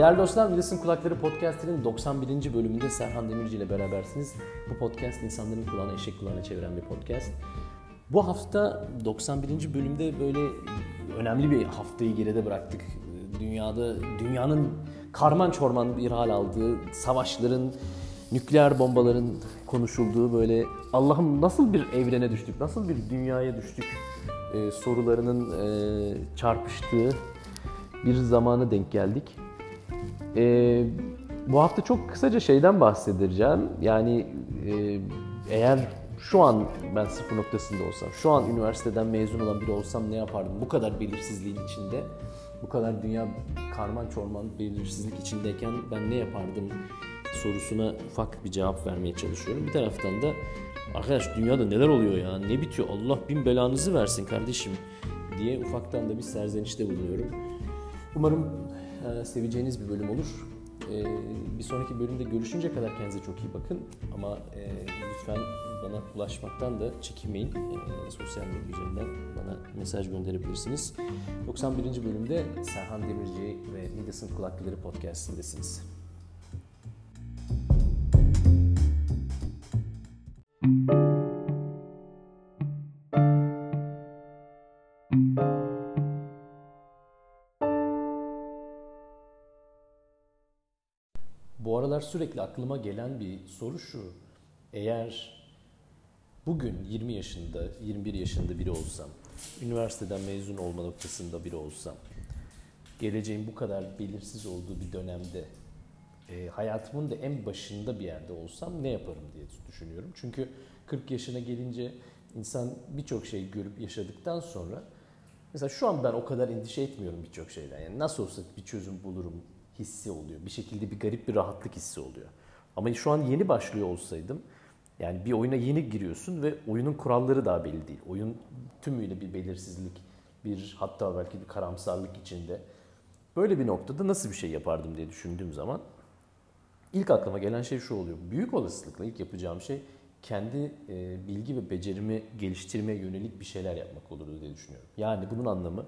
Değerli dostlar, Wilson Kulakları Podcast'inin 91. bölümünde Serhan Demirci ile berabersiniz. Bu podcast insanların kulağına eşek kulağına çeviren bir podcast. Bu hafta 91. bölümde böyle önemli bir haftayı geride bıraktık. Dünyada, dünyanın karman çorman bir hal aldığı, savaşların, nükleer bombaların konuşulduğu böyle Allah'ım nasıl bir evrene düştük, nasıl bir dünyaya düştük e, sorularının e, çarpıştığı bir zamana denk geldik. E, bu hafta çok kısaca şeyden bahsedeceğim. Yani e, eğer şu an ben sıfır noktasında olsam, şu an üniversiteden mezun olan biri olsam ne yapardım? Bu kadar belirsizliğin içinde, bu kadar dünya karman çorman belirsizlik içindeyken ben ne yapardım sorusuna ufak bir cevap vermeye çalışıyorum. Bir taraftan da arkadaş dünyada neler oluyor ya, ne bitiyor Allah bin belanızı versin kardeşim diye ufaktan da bir serzenişte bulunuyorum. Umarım seveceğiniz bir bölüm olur. E, bir sonraki bölümde görüşünce kadar kendinize çok iyi bakın. Ama e, lütfen bana ulaşmaktan da çekinmeyin. E, sosyal medya üzerinden bana mesaj gönderebilirsiniz. 91. bölümde Serhan Demirci ve Midas'ın Kulakları podcastindesiniz. Aralar sürekli aklıma gelen bir soru şu. Eğer bugün 20 yaşında, 21 yaşında biri olsam, üniversiteden mezun olma noktasında biri olsam, geleceğin bu kadar belirsiz olduğu bir dönemde e, hayatımın da en başında bir yerde olsam ne yaparım diye düşünüyorum. Çünkü 40 yaşına gelince insan birçok şey görüp yaşadıktan sonra mesela şu an ben o kadar endişe etmiyorum birçok şeyden. Yani nasıl olsa bir çözüm bulurum hissi oluyor. Bir şekilde bir garip bir rahatlık hissi oluyor. Ama şu an yeni başlıyor olsaydım yani bir oyuna yeni giriyorsun ve oyunun kuralları daha belli değil. Oyun tümüyle bir belirsizlik, bir hatta belki bir karamsarlık içinde. Böyle bir noktada nasıl bir şey yapardım diye düşündüğüm zaman ilk aklıma gelen şey şu oluyor. Büyük olasılıkla ilk yapacağım şey kendi e, bilgi ve becerimi geliştirmeye yönelik bir şeyler yapmak olurdu diye düşünüyorum. Yani bunun anlamı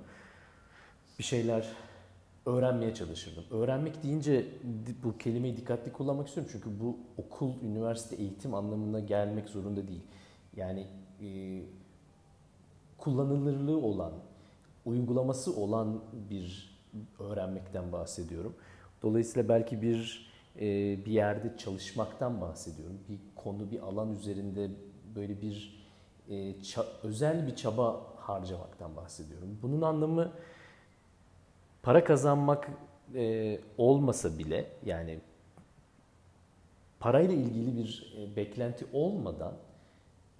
bir şeyler öğrenmeye çalışırdım. Öğrenmek deyince bu kelimeyi dikkatli kullanmak istiyorum çünkü bu okul, üniversite, eğitim anlamına gelmek zorunda değil. Yani e, kullanılırlığı olan, uygulaması olan bir öğrenmekten bahsediyorum. Dolayısıyla belki bir e, bir yerde çalışmaktan bahsediyorum. Bir konu, bir alan üzerinde böyle bir e, özel bir çaba harcamaktan bahsediyorum. Bunun anlamı para kazanmak e, olmasa bile yani parayla ilgili bir e, beklenti olmadan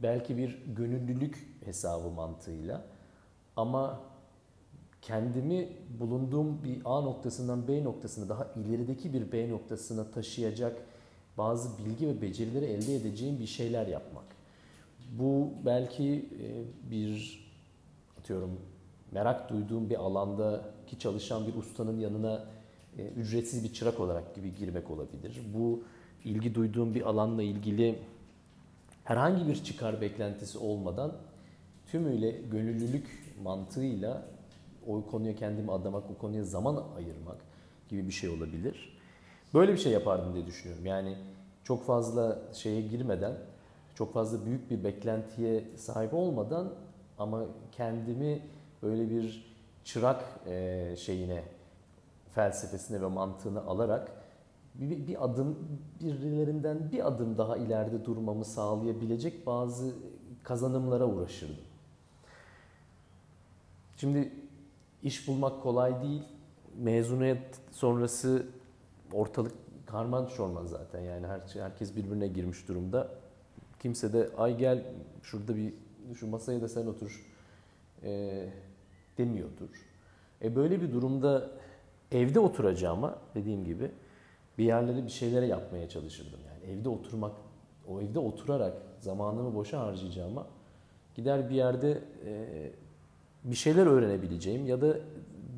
belki bir gönüllülük hesabı mantığıyla ama kendimi bulunduğum bir A noktasından B noktasına daha ilerideki bir B noktasına taşıyacak bazı bilgi ve becerileri elde edeceğim bir şeyler yapmak. Bu belki e, bir atıyorum merak duyduğum bir alanda ki çalışan bir ustanın yanına e, ücretsiz bir çırak olarak gibi girmek olabilir. Bu ilgi duyduğum bir alanla ilgili herhangi bir çıkar beklentisi olmadan tümüyle gönüllülük mantığıyla o konuya kendimi adamak, o konuya zaman ayırmak gibi bir şey olabilir. Böyle bir şey yapardım diye düşünüyorum. Yani çok fazla şeye girmeden, çok fazla büyük bir beklentiye sahip olmadan ama kendimi böyle bir çırak e, şeyine, felsefesine ve mantığını alarak bir, bir adım birilerinden bir adım daha ileride durmamı sağlayabilecek bazı kazanımlara uğraşırdım. Şimdi iş bulmak kolay değil. Mezuniyet sonrası ortalık karman çorman zaten yani her, herkes birbirine girmiş durumda. Kimse de ay gel şurada bir şu masaya da sen otur e, demiyordur. E böyle bir durumda evde oturacağıma dediğim gibi bir yerlere bir şeylere yapmaya çalışırdım. Yani evde oturmak, o evde oturarak zamanımı boşa harcayacağıma gider bir yerde e, bir şeyler öğrenebileceğim ya da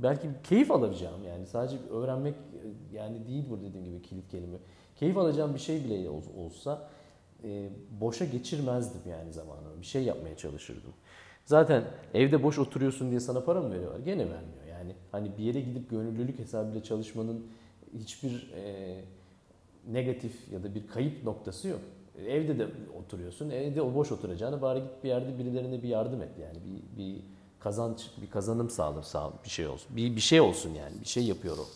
belki keyif alacağım yani sadece öğrenmek yani değil bu dediğim gibi kilit kelime. Keyif alacağım bir şey bile olsa e, boşa geçirmezdim yani zamanımı. Bir şey yapmaya çalışırdım. Zaten evde boş oturuyorsun diye sana para mı veriyorlar? Gene vermiyor. Yani hani bir yere gidip gönüllülük hesabıyla çalışmanın hiçbir e, negatif ya da bir kayıp noktası yok. Evde de oturuyorsun. Evde o boş oturacağını bari git bir yerde birilerine bir yardım et. Yani bir, bir kazanç, bir kazanım sağlar, sağ bir şey olsun. Bir, bir şey olsun yani. Bir şey yapıyor o.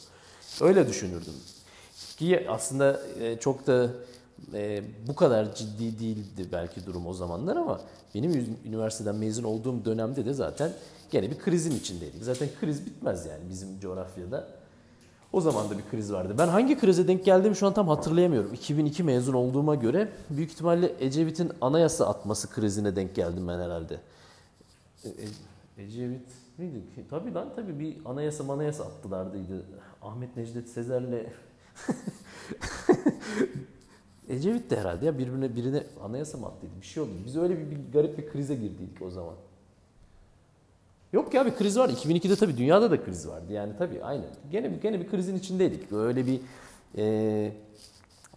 Öyle düşünürdüm. Ki aslında e, çok da e, bu kadar ciddi değildi belki durum o zamanlar ama benim üniversiteden mezun olduğum dönemde de zaten gene bir krizin içindeydik. Zaten kriz bitmez yani bizim coğrafyada. O zaman da bir kriz vardı. Ben hangi krize denk geldiğimi şu an tam hatırlayamıyorum. 2002 mezun olduğuma göre büyük ihtimalle Ecevit'in anayasa atması krizine denk geldim ben herhalde. E, e, Ecevit miydi? Tabii lan tabii bir anayasa manayasa attılardıydı. Ahmet Necdet Sezer'le Ecevit de herhalde ya birbirine birine anayasa mı? Bir şey oldu. Biz öyle bir, bir garip bir krize girdik o zaman. Yok ya bir kriz var. 2002'de tabii dünyada da kriz vardı. Yani tabii aynen. Gene gene bir krizin içindeydik. Böyle bir e,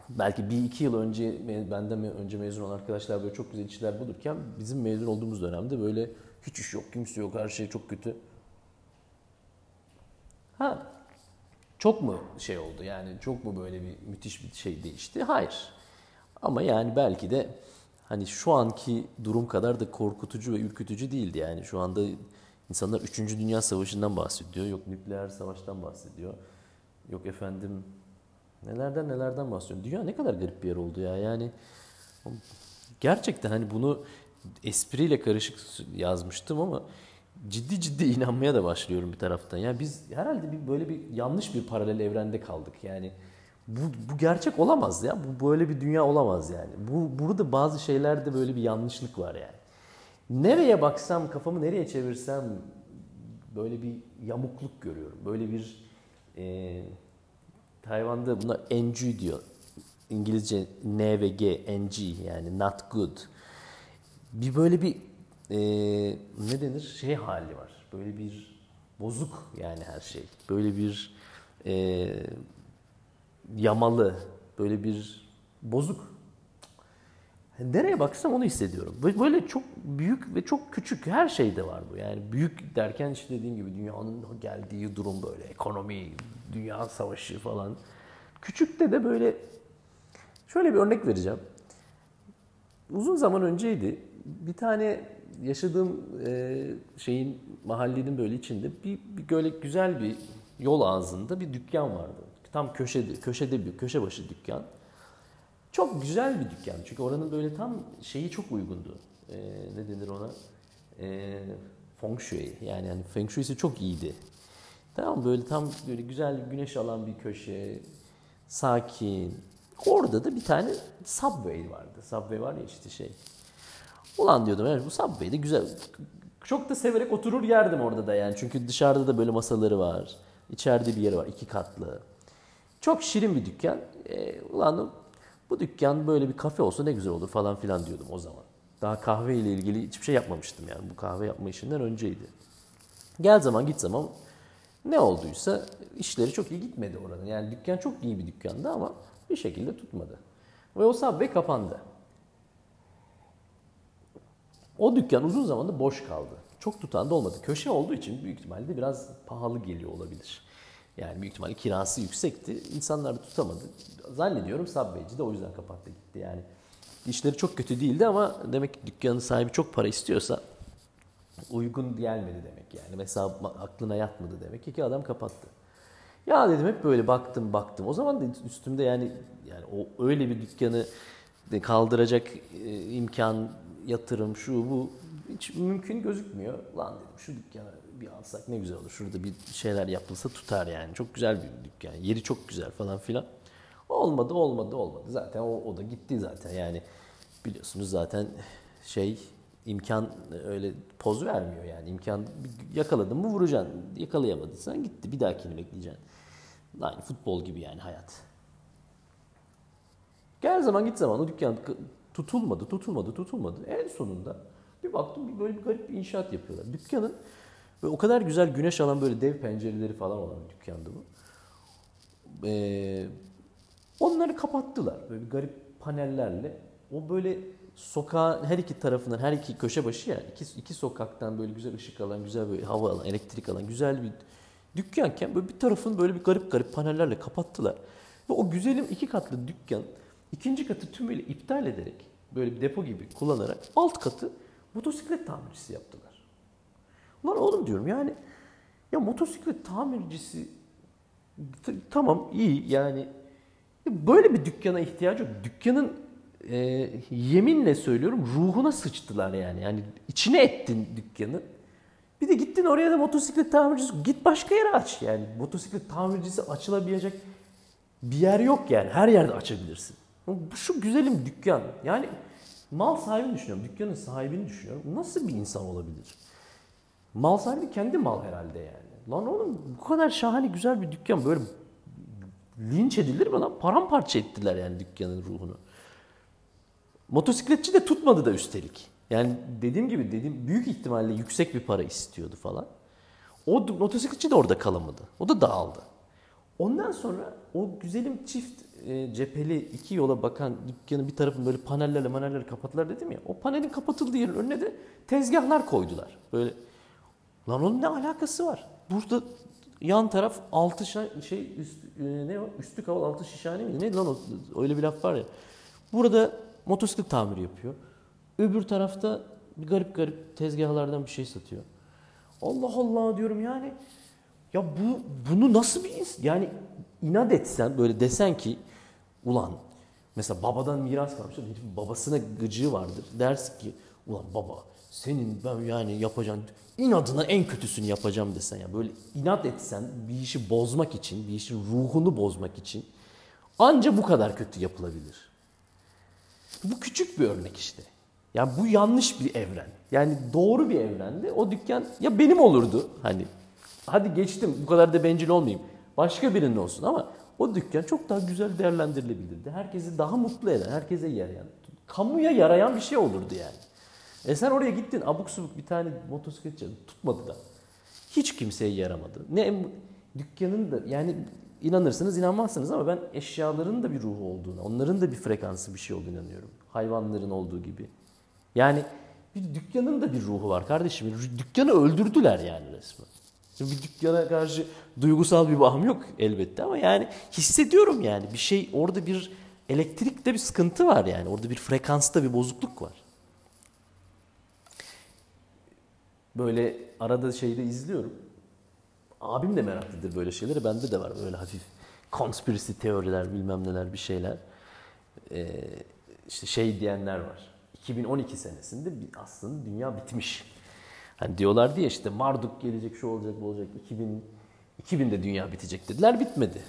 belki bir iki yıl önce benden önce mezun olan arkadaşlar böyle çok güzel işler bulurken bizim mezun olduğumuz dönemde böyle hiç iş yok, kimse yok, her şey çok kötü. Ha çok mu şey oldu yani çok mu böyle bir müthiş bir şey değişti? Hayır. Ama yani belki de hani şu anki durum kadar da korkutucu ve ürkütücü değildi. Yani şu anda insanlar 3. Dünya Savaşı'ndan bahsediyor. Yok nükleer savaştan bahsediyor. Yok efendim nelerden nelerden bahsediyor. Dünya ne kadar garip bir yer oldu ya. Yani gerçekten hani bunu espriyle karışık yazmıştım ama ciddi ciddi inanmaya da başlıyorum bir taraftan. Yani biz herhalde bir böyle bir yanlış bir paralel evrende kaldık. Yani bu, bu gerçek olamaz ya. Bu böyle bir dünya olamaz yani. Bu burada bazı şeylerde böyle bir yanlışlık var yani. Nereye baksam, kafamı nereye çevirsem böyle bir yamukluk görüyorum. Böyle bir e, Tayvan'da buna NG diyor. İngilizce N ve G, NG yani not good. Bir böyle bir e, ne denir şey hali var. Böyle bir bozuk yani her şey. Böyle bir e, yamalı, böyle bir bozuk. Nereye baksam onu hissediyorum. Böyle çok büyük ve çok küçük her şeyde var bu. Yani büyük derken işte dediğim gibi dünyanın geldiği durum böyle ekonomi, dünya savaşı falan. Küçükte de böyle şöyle bir örnek vereceğim. Uzun zaman önceydi. Bir tane yaşadığım e, şeyin mahallenin böyle içinde bir, bir böyle güzel bir yol ağzında bir dükkan vardı. Tam köşede, köşede bir köşe başı dükkan. Çok güzel bir dükkan. Çünkü oranın böyle tam şeyi çok uygundu. E, ne denir ona? E, feng shui. Yani, yani feng shui'si çok iyiydi. Tamam böyle tam böyle güzel güneş alan bir köşe. Sakin. Orada da bir tane Subway vardı. Subway var ya işte şey. Ulan diyordum evet bu Subway de güzel. Çok da severek oturur yerdim orada da yani. Çünkü dışarıda da böyle masaları var. İçeride bir yeri var iki katlı. Çok şirin bir dükkan. E, ulan bu dükkan böyle bir kafe olsa ne güzel olur falan filan diyordum o zaman. Daha kahve ile ilgili hiçbir şey yapmamıştım yani. Bu kahve yapma işinden önceydi. Gel zaman git zaman ne olduysa işleri çok iyi gitmedi oranın. Yani dükkan çok iyi bir dükkandı ama bir şekilde tutmadı. Ve o Subway kapandı. O dükkan uzun zamanda boş kaldı. Çok tutan da olmadı. Köşe olduğu için büyük ihtimalle biraz pahalı geliyor olabilir. Yani büyük ihtimalle kirası yüksekti. İnsanlar da tutamadı. Zannediyorum Subway'ci de o yüzden kapattı gitti yani. İşleri çok kötü değildi ama demek ki dükkanın sahibi çok para istiyorsa uygun gelmedi demek yani. Mesela aklına yatmadı demek ki, adam kapattı. Ya dedim hep böyle baktım baktım. O zaman da üstümde yani yani o öyle bir dükkanı kaldıracak e, imkan, yatırım, şu bu hiç mümkün gözükmüyor. Lan dedim şu dükkanı bir alsak ne güzel olur. Şurada bir şeyler yapılsa tutar yani. Çok güzel bir dükkan. Yeri çok güzel falan filan. Olmadı, olmadı, olmadı. Zaten o, o da gitti zaten. Yani biliyorsunuz zaten şey imkan öyle poz vermiyor yani. imkan yakaladın mı vuracaksın. Yakalayamadıysan gitti. Bir dahakini bekleyeceksin. Aynı futbol gibi yani hayat. Gel zaman git zaman o dükkan tutulmadı, tutulmadı, tutulmadı. En sonunda bir baktım bir böyle bir garip bir inşaat yapıyorlar. Dükkanın ve o kadar güzel güneş alan böyle dev pencereleri falan olan bir dükkandı bu. Ee, onları kapattılar böyle bir garip panellerle. O böyle sokağın her iki tarafından, her iki köşe başı yani iki, iki sokaktan böyle güzel ışık alan, güzel böyle hava alan, elektrik alan güzel bir Dükkanken böyle bir tarafını böyle bir garip garip panellerle kapattılar. Ve o güzelim iki katlı dükkan ikinci katı tümüyle iptal ederek böyle bir depo gibi kullanarak alt katı motosiklet tamircisi yaptılar. Lan oğlum diyorum yani ya motosiklet tamircisi tamam iyi yani böyle bir dükkana ihtiyacı yok. Dükkanın e, yeminle söylüyorum ruhuna sıçtılar yani. Yani içine ettin dükkanı. Bir de gittin oraya da motosiklet tamircisi git başka yere aç yani. Motosiklet tamircisi açılabilecek bir yer yok yani. Her yerde açabilirsin. Şu güzelim dükkan. Yani mal sahibini düşünüyorum. Dükkanın sahibini düşünüyorum. Nasıl bir insan olabilir? Mal sahibi kendi mal herhalde yani. Lan oğlum bu kadar şahane güzel bir dükkan böyle linç edilir mi lan? Paramparça ettiler yani dükkanın ruhunu. Motosikletçi de tutmadı da üstelik. Yani dediğim gibi dediğim büyük ihtimalle yüksek bir para istiyordu falan. O motosikletçi de orada kalamadı. O da dağıldı. Ondan sonra o güzelim çift e, cepheli iki yola bakan dükkanın bir tarafını böyle panellerle manellerle kapattılar dedim ya. O panelin kapatıldığı yerin önüne de tezgahlar koydular. Böyle lan onun ne alakası var? Burada yan taraf altı şa- şey üst, e, ne o? Üstü kaval altı şişhane miydi? Ne lan o? Öyle bir laf var ya. Burada motosiklet tamiri yapıyor. Öbür tarafta bir garip garip tezgahlardan bir şey satıyor. Allah Allah diyorum yani. Ya bu bunu nasıl bir yani inat etsen böyle desen ki ulan mesela babadan miras kalmıştır. Herifin babasına gıcığı vardır. Dersin ki ulan baba senin ben yani yapacağın inadına en kötüsünü yapacağım desen ya böyle inat etsen bir işi bozmak için bir işin ruhunu bozmak için anca bu kadar kötü yapılabilir. Bu küçük bir örnek işte. Ya bu yanlış bir evren. Yani doğru bir evrende o dükkan ya benim olurdu hani. Hadi geçtim bu kadar da bencil olmayayım. Başka birinin olsun ama o dükkan çok daha güzel değerlendirilebilirdi. Herkesi daha mutlu eden, herkese yarayan, kamuya yarayan bir şey olurdu yani. E sen oraya gittin abuk subuk bir tane motosikletçi tutmadı da. Hiç kimseye yaramadı. Ne dükkanın da yani inanırsınız inanmazsınız ama ben eşyaların da bir ruhu olduğuna, onların da bir frekansı bir şey olduğunu inanıyorum. Hayvanların olduğu gibi. Yani bir dükkanın da bir ruhu var kardeşim. Dükkanı öldürdüler yani resmen. Şimdi bir dükkana karşı duygusal bir bağım yok elbette ama yani hissediyorum yani bir şey orada bir elektrikte bir sıkıntı var yani. Orada bir frekansta bir bozukluk var. Böyle arada şeyde izliyorum. Abim de meraklıdır böyle şeyleri. Bende de var böyle hafif conspiracy teoriler bilmem neler bir şeyler. Ee, işte şey diyenler var. 2012 senesinde aslında dünya bitmiş. Hani diyorlar diye işte Marduk gelecek, şu olacak, bu olacak. 2000 2000'de dünya bitecek dediler. Bitmedi.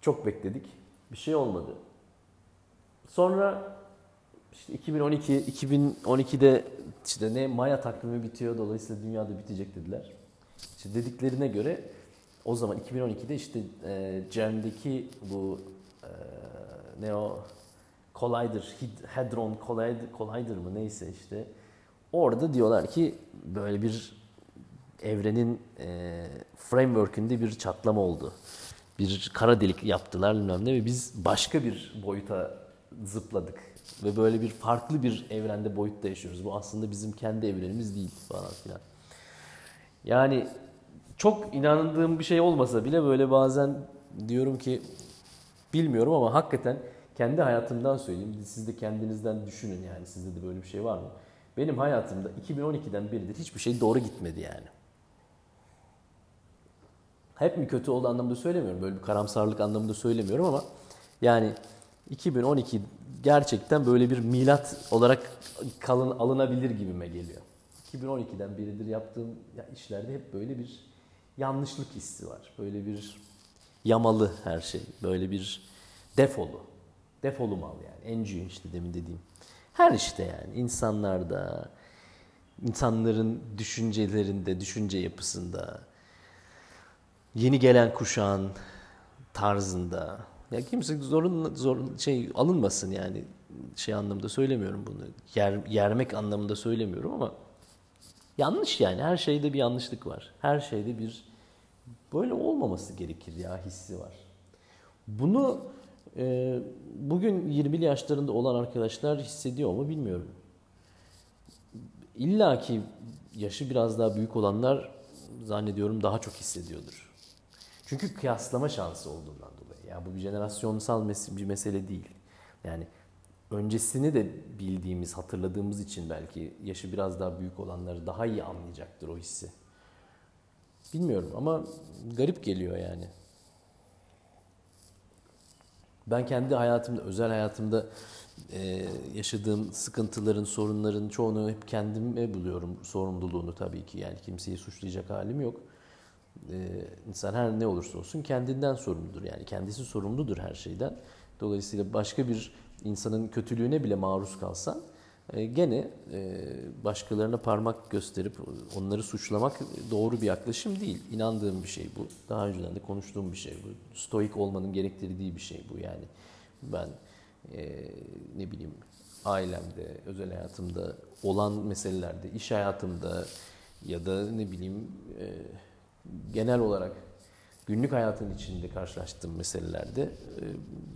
Çok bekledik. Bir şey olmadı. Sonra işte 2012 2012'de işte ne Maya takvimi bitiyor dolayısıyla dünyada bitecek dediler. İşte dediklerine göre o zaman 2012'de işte e, CERN'deki bu e, ne o Collider, Hadron Collider, Collider mı neyse işte orada diyorlar ki böyle bir evrenin e, framework'ünde bir çatlama oldu. Bir kara delik yaptılar bilmem ne ve biz başka bir boyuta zıpladık. Ve böyle bir farklı bir evrende boyutta yaşıyoruz. Bu aslında bizim kendi evrenimiz değil falan filan. Yani çok inandığım bir şey olmasa bile böyle bazen diyorum ki bilmiyorum ama hakikaten kendi hayatımdan söyleyeyim. Siz de kendinizden düşünün yani sizde de böyle bir şey var mı? Benim hayatımda 2012'den beridir hiçbir şey doğru gitmedi yani. Hep mi kötü oldu anlamında söylemiyorum. Böyle bir karamsarlık anlamında söylemiyorum ama yani 2012 gerçekten böyle bir milat olarak kalın, alınabilir gibime geliyor. 2012'den beridir yaptığım ya işlerde hep böyle bir yanlışlık hissi var. Böyle bir yamalı her şey. Böyle bir defolu. Defolu mal yani. Encü işte demin dediğim. Her işte yani. insanlarda, insanların düşüncelerinde, düşünce yapısında, yeni gelen kuşağın tarzında. Ya kimse zorun zorun şey alınmasın yani şey anlamda söylemiyorum bunu. Yer, yermek anlamında söylemiyorum ama yanlış yani. Her şeyde bir yanlışlık var. Her şeyde bir böyle olmaması gerekir ya hissi var. Bunu e, bugün 20'li yaşlarında olan arkadaşlar hissediyor mu bilmiyorum. İlla ki yaşı biraz daha büyük olanlar zannediyorum daha çok hissediyordur. Çünkü kıyaslama şansı olduğundan dolayı. Yani bu bir jenerasyonsal bir mesele değil. Yani öncesini de bildiğimiz, hatırladığımız için belki yaşı biraz daha büyük olanları daha iyi anlayacaktır o hissi. Bilmiyorum ama garip geliyor yani. Ben kendi hayatımda, özel hayatımda e, yaşadığım sıkıntıların, sorunların çoğunu hep kendime buluyorum sorumluluğunu tabii ki. Yani kimseyi suçlayacak halim yok. E, insan her ne olursa olsun kendinden sorumludur. Yani kendisi sorumludur her şeyden. Dolayısıyla başka bir insanın kötülüğüne bile maruz kalsan gene e, başkalarına parmak gösterip onları suçlamak doğru bir yaklaşım değil. İnandığım bir şey bu. Daha önceden de konuştuğum bir şey bu. Stoik olmanın gerektirdiği bir şey bu yani. Ben e, ne bileyim ailemde, özel hayatımda olan meselelerde, iş hayatımda ya da ne bileyim genel olarak günlük hayatın içinde karşılaştığım meselelerde e,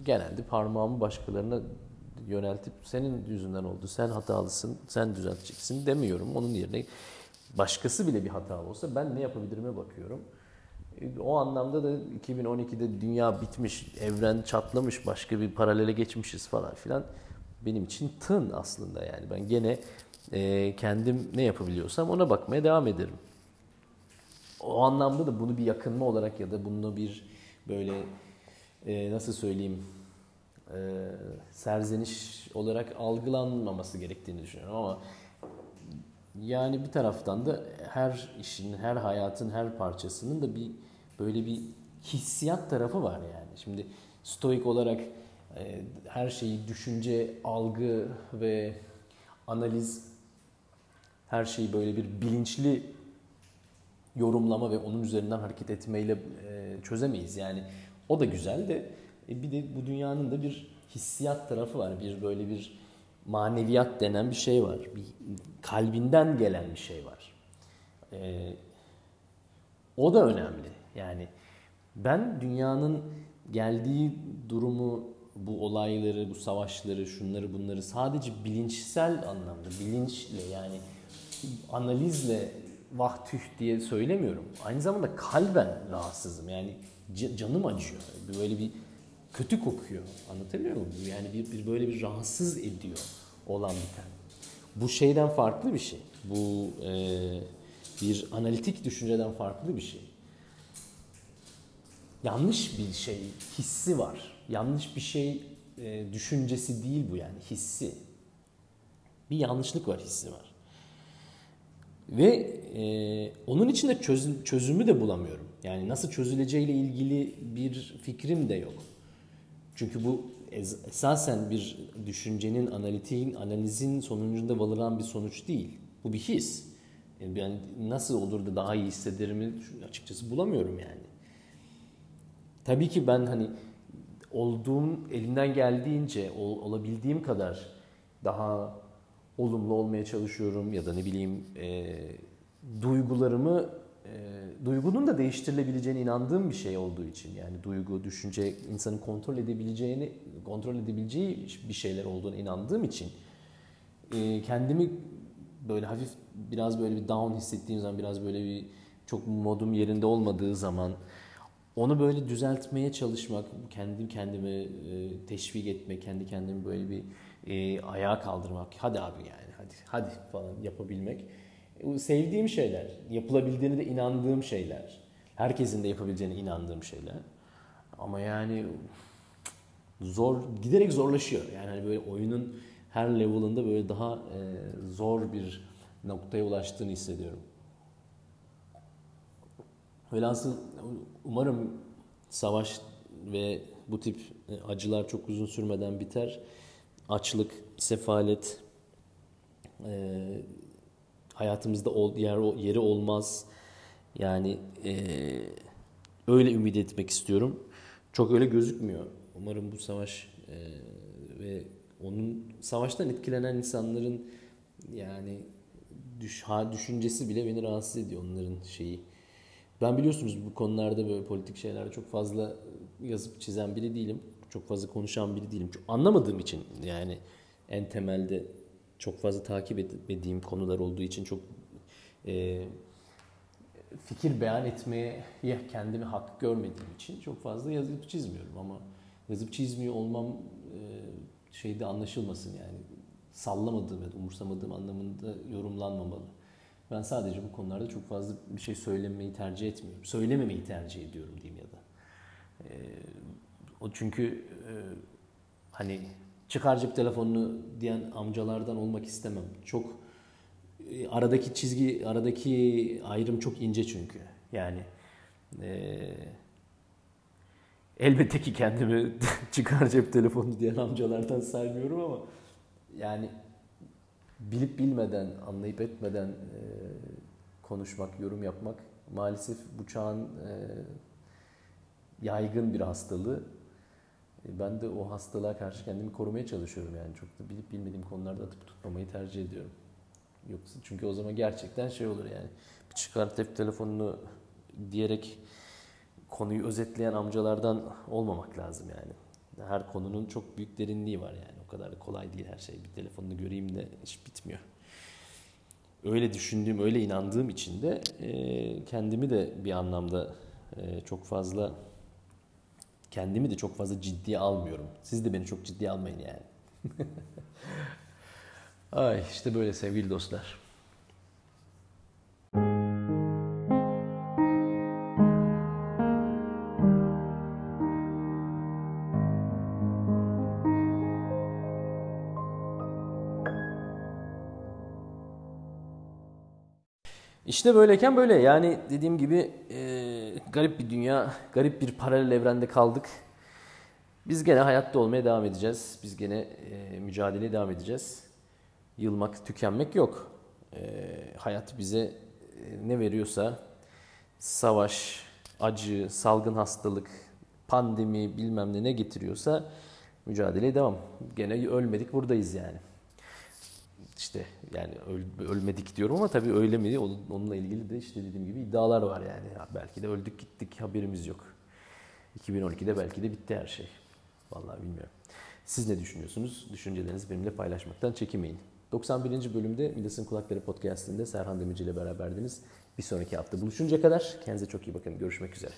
genelde parmağımı başkalarına yöneltip senin yüzünden oldu, sen hatalısın, sen düzelteceksin demiyorum. Onun yerine başkası bile bir hata olsa ben ne yapabilirime bakıyorum. E, o anlamda da 2012'de dünya bitmiş, evren çatlamış, başka bir paralele geçmişiz falan filan. Benim için tın aslında yani. Ben gene e, kendim ne yapabiliyorsam ona bakmaya devam ederim o anlamda da bunu bir yakınma olarak ya da bunu bir böyle e, nasıl söyleyeyim e, serzeniş olarak algılanmaması gerektiğini düşünüyorum ama yani bir taraftan da her işin, her hayatın her parçasının da bir böyle bir hissiyat tarafı var yani. Şimdi stoik olarak e, her şeyi düşünce, algı ve analiz her şeyi böyle bir bilinçli yorumlama ve onun üzerinden hareket etmeyle e, çözemeyiz. Yani o da güzel de e, bir de bu dünyanın da bir hissiyat tarafı var. Bir böyle bir maneviyat denen bir şey var. Bir kalbinden gelen bir şey var. E, o da önemli. Yani ben dünyanın geldiği durumu, bu olayları, bu savaşları, şunları bunları sadece bilinçsel anlamda, bilinçle yani analizle vah tüh diye söylemiyorum. Aynı zamanda kalben rahatsızım. Yani canım acıyor. Böyle bir kötü kokuyor. Anlatabiliyor muyum? Yani bir, bir böyle bir rahatsız ediyor olan biten. Bu şeyden farklı bir şey. Bu e, bir analitik düşünceden farklı bir şey. Yanlış bir şey, hissi var. Yanlış bir şey e, düşüncesi değil bu yani hissi. Bir yanlışlık var, hissi var. Ve e, onun için de çözüm, çözümü de bulamıyorum. Yani nasıl çözüleceğiyle ilgili bir fikrim de yok. Çünkü bu esasen bir düşüncenin, analitiğin, analizin sonucunda valıran bir sonuç değil. Bu bir his. Yani nasıl olur da daha iyi hissederimi açıkçası bulamıyorum yani. Tabii ki ben hani olduğum elimden geldiğince olabildiğim kadar daha olumlu olmaya çalışıyorum ya da ne bileyim e, duygularımı e, duygunun da değiştirilebileceğine inandığım bir şey olduğu için yani duygu, düşünce insanın kontrol edebileceğini kontrol edebileceği bir şeyler olduğunu inandığım için e, kendimi böyle hafif biraz böyle bir down hissettiğim zaman biraz böyle bir çok modum yerinde olmadığı zaman onu böyle düzeltmeye çalışmak, kendim kendime e, teşvik etmek, kendi kendimi böyle bir e, ayağa kaldırmak. Hadi abi yani hadi hadi falan yapabilmek. E, sevdiğim şeyler, yapılabildiğine de inandığım şeyler. Herkesin de yapabileceğine inandığım şeyler. Ama yani zor giderek zorlaşıyor. Yani hani böyle oyunun her level'ında böyle daha e, zor bir noktaya ulaştığını hissediyorum. Velhasıl umarım savaş ve bu tip e, acılar çok uzun sürmeden biter açlık, sefalet e, hayatımızda ol, yer, yeri olmaz. Yani e, öyle ümit etmek istiyorum. Çok öyle gözükmüyor. Umarım bu savaş e, ve onun savaştan etkilenen insanların yani düş, ha, düşüncesi bile beni rahatsız ediyor onların şeyi. Ben biliyorsunuz bu konularda böyle politik şeylerde çok fazla yazıp çizen biri değilim çok fazla konuşan biri değilim. Çok anlamadığım için yani en temelde çok fazla takip etmediğim konular olduğu için çok e, fikir beyan etmeye kendimi hak görmediğim için çok fazla yazıp çizmiyorum ama yazıp çizmiyor olmam e, şeyde anlaşılmasın yani sallamadığım ya da umursamadığım anlamında yorumlanmamalı. Ben sadece bu konularda çok fazla bir şey söylemeyi tercih etmiyorum. Söylememeyi tercih ediyorum diyeyim ya da. Ee, o çünkü e, hani çıkar cep telefonunu diyen amcalardan olmak istemem. Çok e, aradaki çizgi, aradaki ayrım çok ince çünkü. Yani e, elbette ki kendimi çıkar cep telefonu diyen amcalardan saymıyorum ama yani bilip bilmeden, anlayıp etmeden e, konuşmak, yorum yapmak maalesef bu çağın e, yaygın bir hastalığı. E, ben de o hastalığa karşı kendimi korumaya çalışıyorum yani çok da bilip bilmediğim konularda atıp tutmamayı tercih ediyorum. Yoksa çünkü o zaman gerçekten şey olur yani. Çıkar tep telefonunu diyerek konuyu özetleyen amcalardan olmamak lazım yani. Her konunun çok büyük derinliği var yani. O kadar kolay değil her şey. Bir telefonunu göreyim de hiç bitmiyor. Öyle düşündüğüm, öyle inandığım için de e, kendimi de bir anlamda e, çok fazla kendimi de çok fazla ciddiye almıyorum. Siz de beni çok ciddiye almayın yani. Ay işte böyle sevgili dostlar. İşte böyleyken böyle yani dediğim gibi e, garip bir dünya, garip bir paralel evrende kaldık. Biz gene hayatta olmaya devam edeceğiz. Biz gene e, mücadeleye devam edeceğiz. Yılmak, tükenmek yok. E, hayat bize e, ne veriyorsa savaş, acı, salgın hastalık, pandemi bilmem ne ne getiriyorsa mücadeleye devam. Gene ölmedik buradayız yani işte yani öl, ölmedik diyorum ama tabii öyle mi onunla ilgili de işte dediğim gibi iddialar var yani. Ya belki de öldük gittik haberimiz yok. 2012'de belki de bitti her şey. Vallahi bilmiyorum. Siz ne düşünüyorsunuz? Düşüncelerinizi benimle paylaşmaktan çekinmeyin. 91. bölümde Midas'ın Kulakları Podcast'inde Serhan Demirci ile beraberdiniz. Bir sonraki hafta buluşunca kadar kendinize çok iyi bakın. Görüşmek üzere.